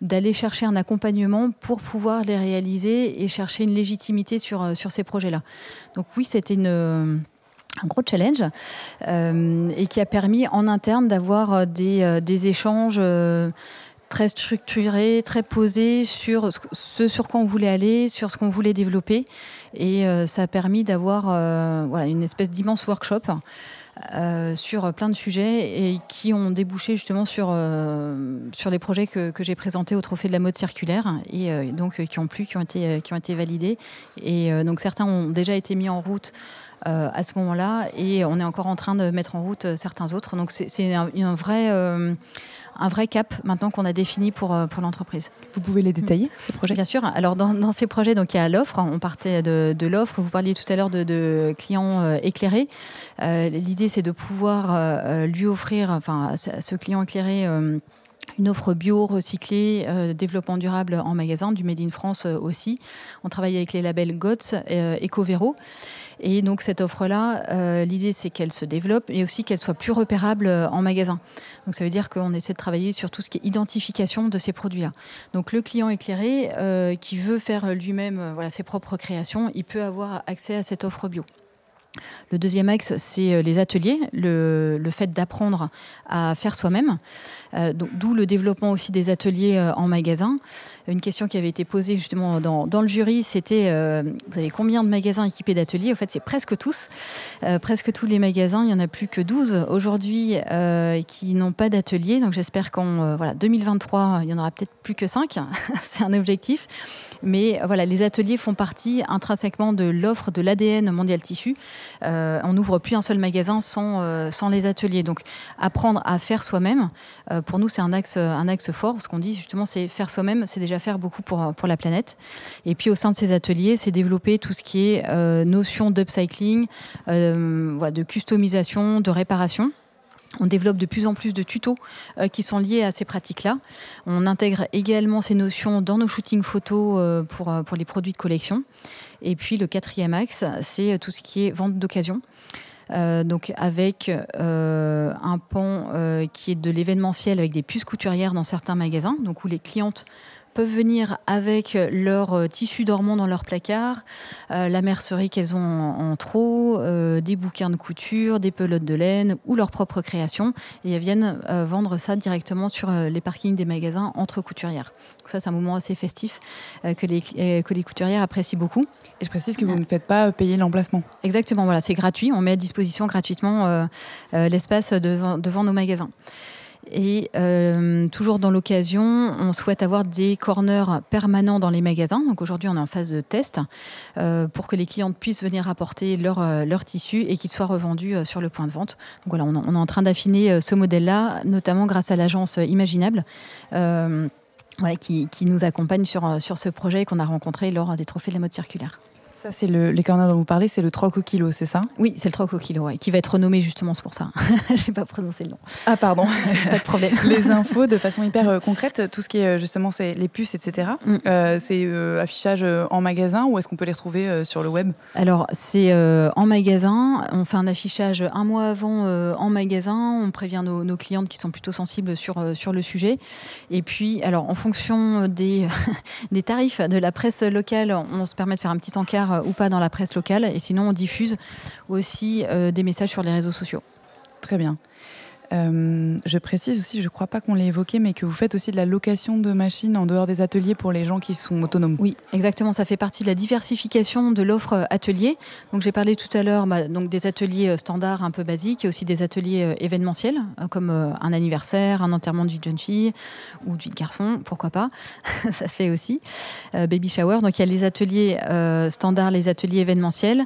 d'aller chercher un accompagnement pour pouvoir les réaliser et chercher une légitimité sur, sur ces projets-là. Donc oui, c'était une un gros challenge et qui a permis en interne d'avoir des, des, échanges très structurés, très posés sur ce sur quoi on voulait aller, sur ce qu'on voulait développer. Et ça a permis d'avoir voilà, une espèce d'immense workshop euh, sur plein de sujets et qui ont débouché justement sur, euh, sur les projets que, que j'ai présentés au Trophée de la mode circulaire et euh, donc qui ont plu, qui ont été, qui ont été validés. Et donc certains ont déjà été mis en route. à ce moment-là, et on est encore en train de mettre en route certains autres. Donc c'est un, vrai un vrai cap maintenant qu'on a défini pour, euh, pour l'entreprise. Vous pouvez les détailler, ces projets? Bien sûr. Alors, dans, dans, ces projets, donc, il y a l'offre. On partait de, de l'offre. Vous parliez tout à l'heure de, de, clients euh, éclairés. Euh, l'idée, c'est de pouvoir lui offrir, enfin, à ce client éclairé, une offre bio, recyclée, développement durable en magasin, du Made in France aussi. On travaille avec les labels GOTS, euh, EcoVero. Et donc cette offre-là, euh, l'idée c'est qu'elle se développe et aussi qu'elle soit plus repérable euh, en magasin. Donc ça veut dire qu'on essaie de travailler sur tout ce qui est identification de ces produits-là. Donc le client éclairé euh, qui veut faire lui-même voilà, ses propres créations, il peut avoir accès à cette offre bio. Le deuxième axe, c'est euh, les ateliers, le, fait d'apprendre à faire soi-même. Euh, d'où le développement aussi des ateliers euh, en magasin. Une question qui avait été posée justement dans, le jury, c'était vous avez combien de magasins équipés d'ateliers? En fait, c'est presque tous. presque tous les magasins, il n'y en a plus que 12 aujourd'hui qui n'ont pas d'atelier. Donc j'espère qu'en voilà, 2023, il y en aura peut-être plus que 5. c'est un objectif. Mais voilà, les ateliers font partie intrinsèquement de l'offre de l'ADN mondial tissu. Euh, on n'ouvre plus un seul magasin sans, euh, sans les ateliers. Donc apprendre à faire soi-même, euh, pour nous c'est un axe, un fort. Ce qu'on dit justement c'est faire soi-même, c'est déjà faire beaucoup pour, pour la planète. Et puis au sein de ces ateliers, c'est développer tout ce qui est notion d'upcycling, de customisation, de réparation. On développe de plus en plus de tutos euh, qui sont liés à ces pratiques-là. On intègre également ces notions dans nos shootings photos euh, pour, euh, pour les produits de collection. Et puis le quatrième axe, c'est tout ce qui est vente d'occasion. donc avec un pan qui est de l'événementiel avec des puces couturières dans certains magasins, donc où les clientes peuvent venir avec leur tissu dormant dans leur placard, la mercerie qu'elles ont en, trop, des bouquins de couture, des pelotes de laine ou leur propre création. Et elles viennent vendre ça directement sur les parkings des magasins entre couturières. Donc ça, c'est un moment assez festif que, les, que les couturières apprécient beaucoup. Et je précise que vous ne faites pas payer l'emplacement. Exactement, voilà, c'est gratuit. On met à disposition gratuitement l'espace devant, devant nos magasins. Et euh, toujours dans l'occasion, on souhaite avoir des corners permanents dans les magasins. Donc aujourd'hui, on est en phase de test euh, pour que les clientes puissent venir apporter leur, euh, tissu et qu'ils soient revendus sur le point de vente. Donc voilà, on, est en train d'affiner ce modèle-là, notamment grâce à l'agence Imaginable. qui, qui, nous accompagne sur, sur ce projet qu'on a rencontré lors des trophées de la mode circulaire. Ça, c'est le, les corners dont vous parlez, c'est le troc au kilo, c'est ça? Oui, c'est le troc au kilo, qui va être renommé justement pour ça. Je n'ai pas prononcé le nom. Ah, pardon. pas de problème. les infos de façon hyper euh, concrète, tout ce qui est euh, justement c'est les puces, etc. Mm. Euh, c'est affichage en magasin ou est-ce qu'on peut les retrouver sur le web? Alors, c'est en magasin. On fait un affichage un mois avant en magasin. On prévient nos, nos, clientes qui sont plutôt sensibles sur, sur le sujet. Et puis, alors, en fonction des, des tarifs de la presse locale, on se permet de faire un petit encart euh, ou pas dans la presse locale. Et sinon, on diffuse aussi euh, des messages sur les réseaux sociaux. Très bien. Euh, je précise aussi, je ne crois pas qu'on l'ait évoqué, mais que vous faites aussi de la location de machines en dehors des ateliers pour les gens qui sont autonomes. Oui, exactement. Ça fait partie de la diversification de l'offre euh, atelier. Donc j'ai parlé tout à l'heure bah, donc des ateliers euh, standards un peu basiques, et aussi des ateliers événementiels comme un anniversaire, un enterrement de jeune fille ou de vie de garçon, pourquoi pas. Ça se fait aussi. baby shower. Donc il y a les ateliers standards, les ateliers événementiels.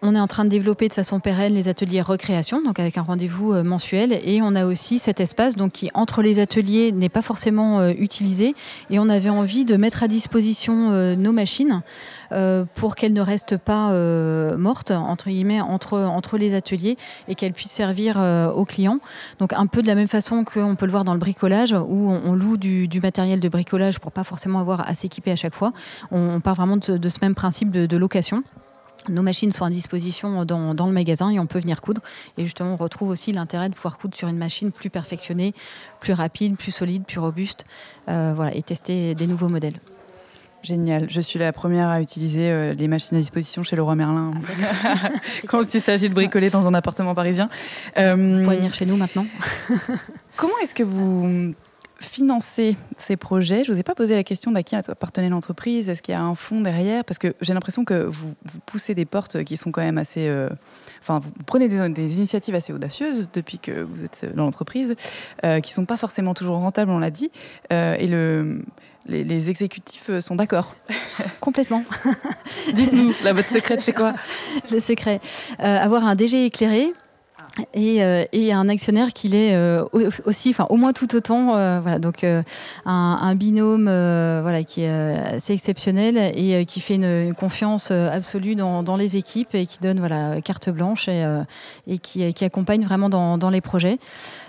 On est en train de développer de façon pérenne les ateliers recréation, donc avec un rendez-vous euh, mensuel. Et on a aussi cet espace donc, qui, entre les ateliers, n'est pas forcément euh, utilisé. Et on avait envie de mettre à disposition euh, nos machines pour qu'elles ne restent pas mortes, entre guillemets, entre, entre les ateliers et qu'elles puissent servir aux clients. Donc un peu de la même façon qu'on peut le voir dans le bricolage, où on, loue du, matériel de bricolage pour pas forcément avoir à s'équiper à chaque fois. On, part vraiment de, ce même principe de location. Nos machines sont à disposition dans, le magasin et on peut venir coudre. Et justement, on retrouve aussi l'intérêt de pouvoir coudre sur une machine plus perfectionnée, plus rapide, plus solide, plus robuste, euh, voilà, et tester des nouveaux modèles. Génial. Je suis la première à utiliser euh, les machines à disposition chez Leroy Merlin quand il s'agit de bricoler dans un appartement parisien. Euh, vous pouvez venir chez nous maintenant. comment est-ce que vous financer ces projets Je ne vous ai pas posé la question d'à qui appartenait l'entreprise. Est-ce qu'il y a un fonds derrière Parce que j'ai l'impression que vous, poussez des portes qui sont quand même assez. Euh, enfin, vous prenez des, initiatives assez audacieuses depuis que vous êtes dans l'entreprise, euh, qui ne sont pas forcément toujours rentables, on l'a dit. Euh, et le. Les, exécutifs sont d'accord. Complètement. Dites-nous, la votre secret, c'est quoi? Le secret. avoir un DG éclairé, et, euh, et, un actionnaire qui l'est euh, aussi, enfin au moins tout autant. Euh, voilà, donc un, un, binôme voilà, qui est assez exceptionnel et qui fait une, confiance absolue dans, dans, les équipes et qui donne voilà, carte blanche et, et qui, qui, accompagne vraiment dans, dans les projets.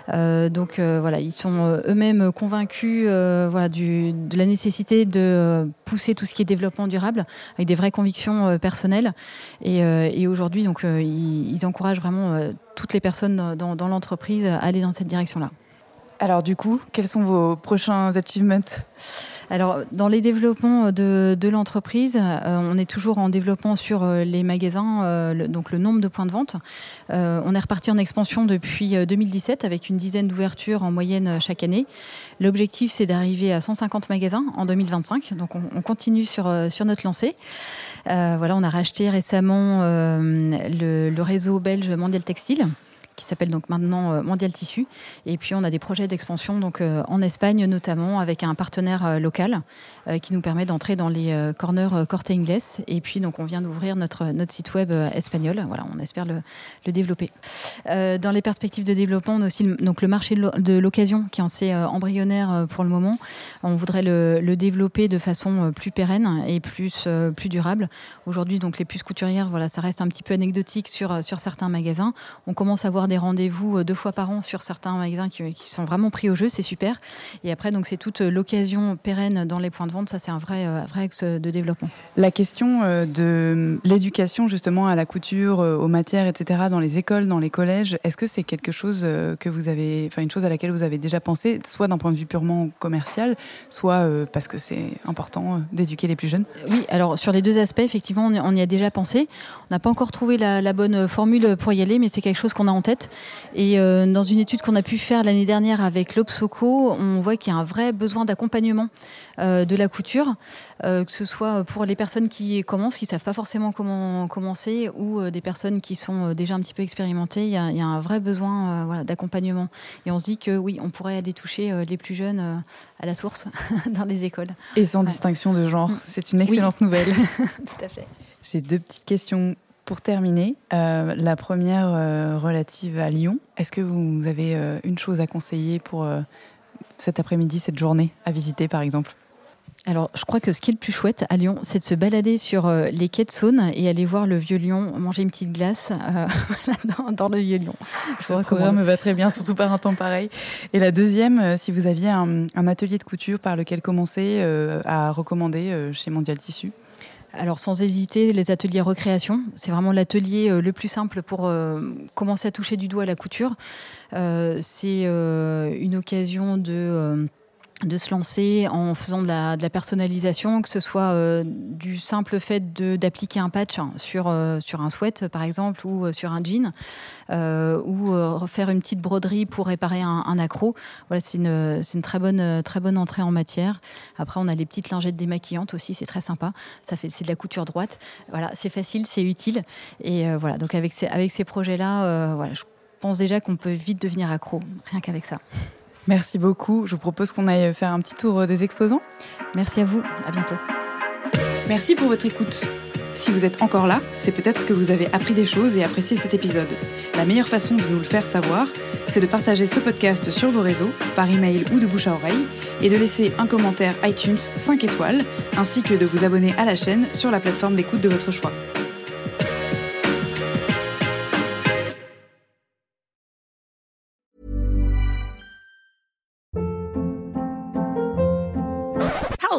donc voilà, ils sont eux-mêmes convaincus voilà, du, de la nécessité de pousser tout ce qui est développement durable avec des vraies convictions personnelles. Et, et aujourd'hui, donc ils, ils, encouragent vraiment toutes les personnes dans, dans l'entreprise à aller dans cette direction-là. Alors du coup, quels sont vos prochains achievements? Alors, dans les développements de, l'entreprise, euh, on est toujours en développement sur euh, les magasins, euh, donc le nombre de points de vente. on est reparti en expansion depuis 2017 avec une dizaine d'ouvertures en moyenne chaque année. L'objectif, c'est d'arriver à 150 magasins en 2025. Donc, on, on continue sur, notre lancée. voilà, on a racheté récemment le, le réseau belge Mondial Textile qui s'appelle donc maintenant euh, Mondial Tissu. Et puis on a des projets d'expansion donc euh, en Espagne notamment avec un partenaire euh, local qui nous permet d'entrer dans les corners Corte Inglés. Et puis donc on vient d'ouvrir notre notre site web espagnol. Voilà, on espère le, le développer. dans les perspectives de développement, on a aussi donc le marché de l'occasion qui est assez embryonnaire pour le moment. On voudrait le, le, développer de façon plus pérenne et plus plus durable. Aujourd'hui donc les puces couturières, voilà, ça reste un petit peu anecdotique sur sur certains magasins. On commence à voir des rendez-vous deux fois par an sur certains magasins qui, sont vraiment pris au jeu, c'est super. Et après, donc c'est toute l'occasion pérenne dans les points de vente, ça c'est un vrai, vrai axe de développement. La question de l'éducation justement à la couture, aux matières, etc., dans les écoles, dans les collèges, est-ce que c'est quelque chose que vous avez, enfin une chose à laquelle vous avez déjà pensé, soit d'un point de vue purement commercial, soit parce que c'est important d'éduquer les plus jeunes? Oui, alors sur les deux aspects, effectivement, on y a déjà pensé. On n'a pas encore trouvé la, bonne formule pour y aller, mais c'est quelque chose qu'on a en tête. Et euh, dans une étude qu'on a pu faire l'année dernière avec l'Obsoco, on voit qu'il y a un vrai besoin d'accompagnement euh, de la couture, euh, que ce soit pour les personnes qui commencent, qui ne savent pas forcément comment commencer, ou des personnes qui sont déjà un petit peu expérimentées. Il y a, un vrai besoin d'accompagnement. Et on se dit que oui, on pourrait aller toucher les plus jeunes à la source dans les écoles. Et sans distinction de genre, mm. c'est une excellente nouvelle. Tout à fait. J'ai deux petites questions pour terminer. Euh, la première euh, relative à Lyon. Est-ce que vous avez euh, une chose à conseiller pour cet après-midi, cette journée à visiter par exemple? Alors, je crois que ce qui est le plus chouette à Lyon, c'est de se balader sur les quais de Saône et aller voir le vieux Lyon, manger une petite glace dans, le vieux Lyon. Ce programme me va très bien, surtout par un temps pareil. Et la deuxième, si vous aviez un, un, atelier de couture par lequel commencer à recommander chez Mondial Tissu alors sans hésiter, les ateliers recréation, c'est vraiment l'atelier euh, le plus simple pour euh, commencer à toucher du doigt la couture. Euh, c'est une occasion de de se lancer en faisant de la, personnalisation, que ce soit euh, du simple fait d'appliquer un patch sur, euh, sur un sweat, par exemple, ou euh, sur un jean, ou faire une petite broderie pour réparer un, accro. Voilà, c'est une, une, très, bonne, très bonne entrée en matière. Après, on a les petites lingettes démaquillantes aussi, c'est très sympa. Ça fait, c'est de la couture droite. Voilà, c'est facile, c'est utile. Et voilà, donc avec ces, avec ces projets-là, voilà, je pense déjà qu'on peut vite devenir accro, rien qu'avec ça. Merci beaucoup. Je vous propose qu'on aille faire un petit tour des exposants. Merci à vous. À bientôt. Merci pour votre écoute. Si vous êtes encore là, c'est peut-être que vous avez appris des choses et apprécié cet épisode. La meilleure façon de nous le faire savoir, c'est de partager ce podcast sur vos réseaux, par email ou de bouche à oreille, et de laisser un commentaire iTunes 5 étoiles, ainsi que de vous abonner à la chaîne sur la plateforme d'écoute de votre choix.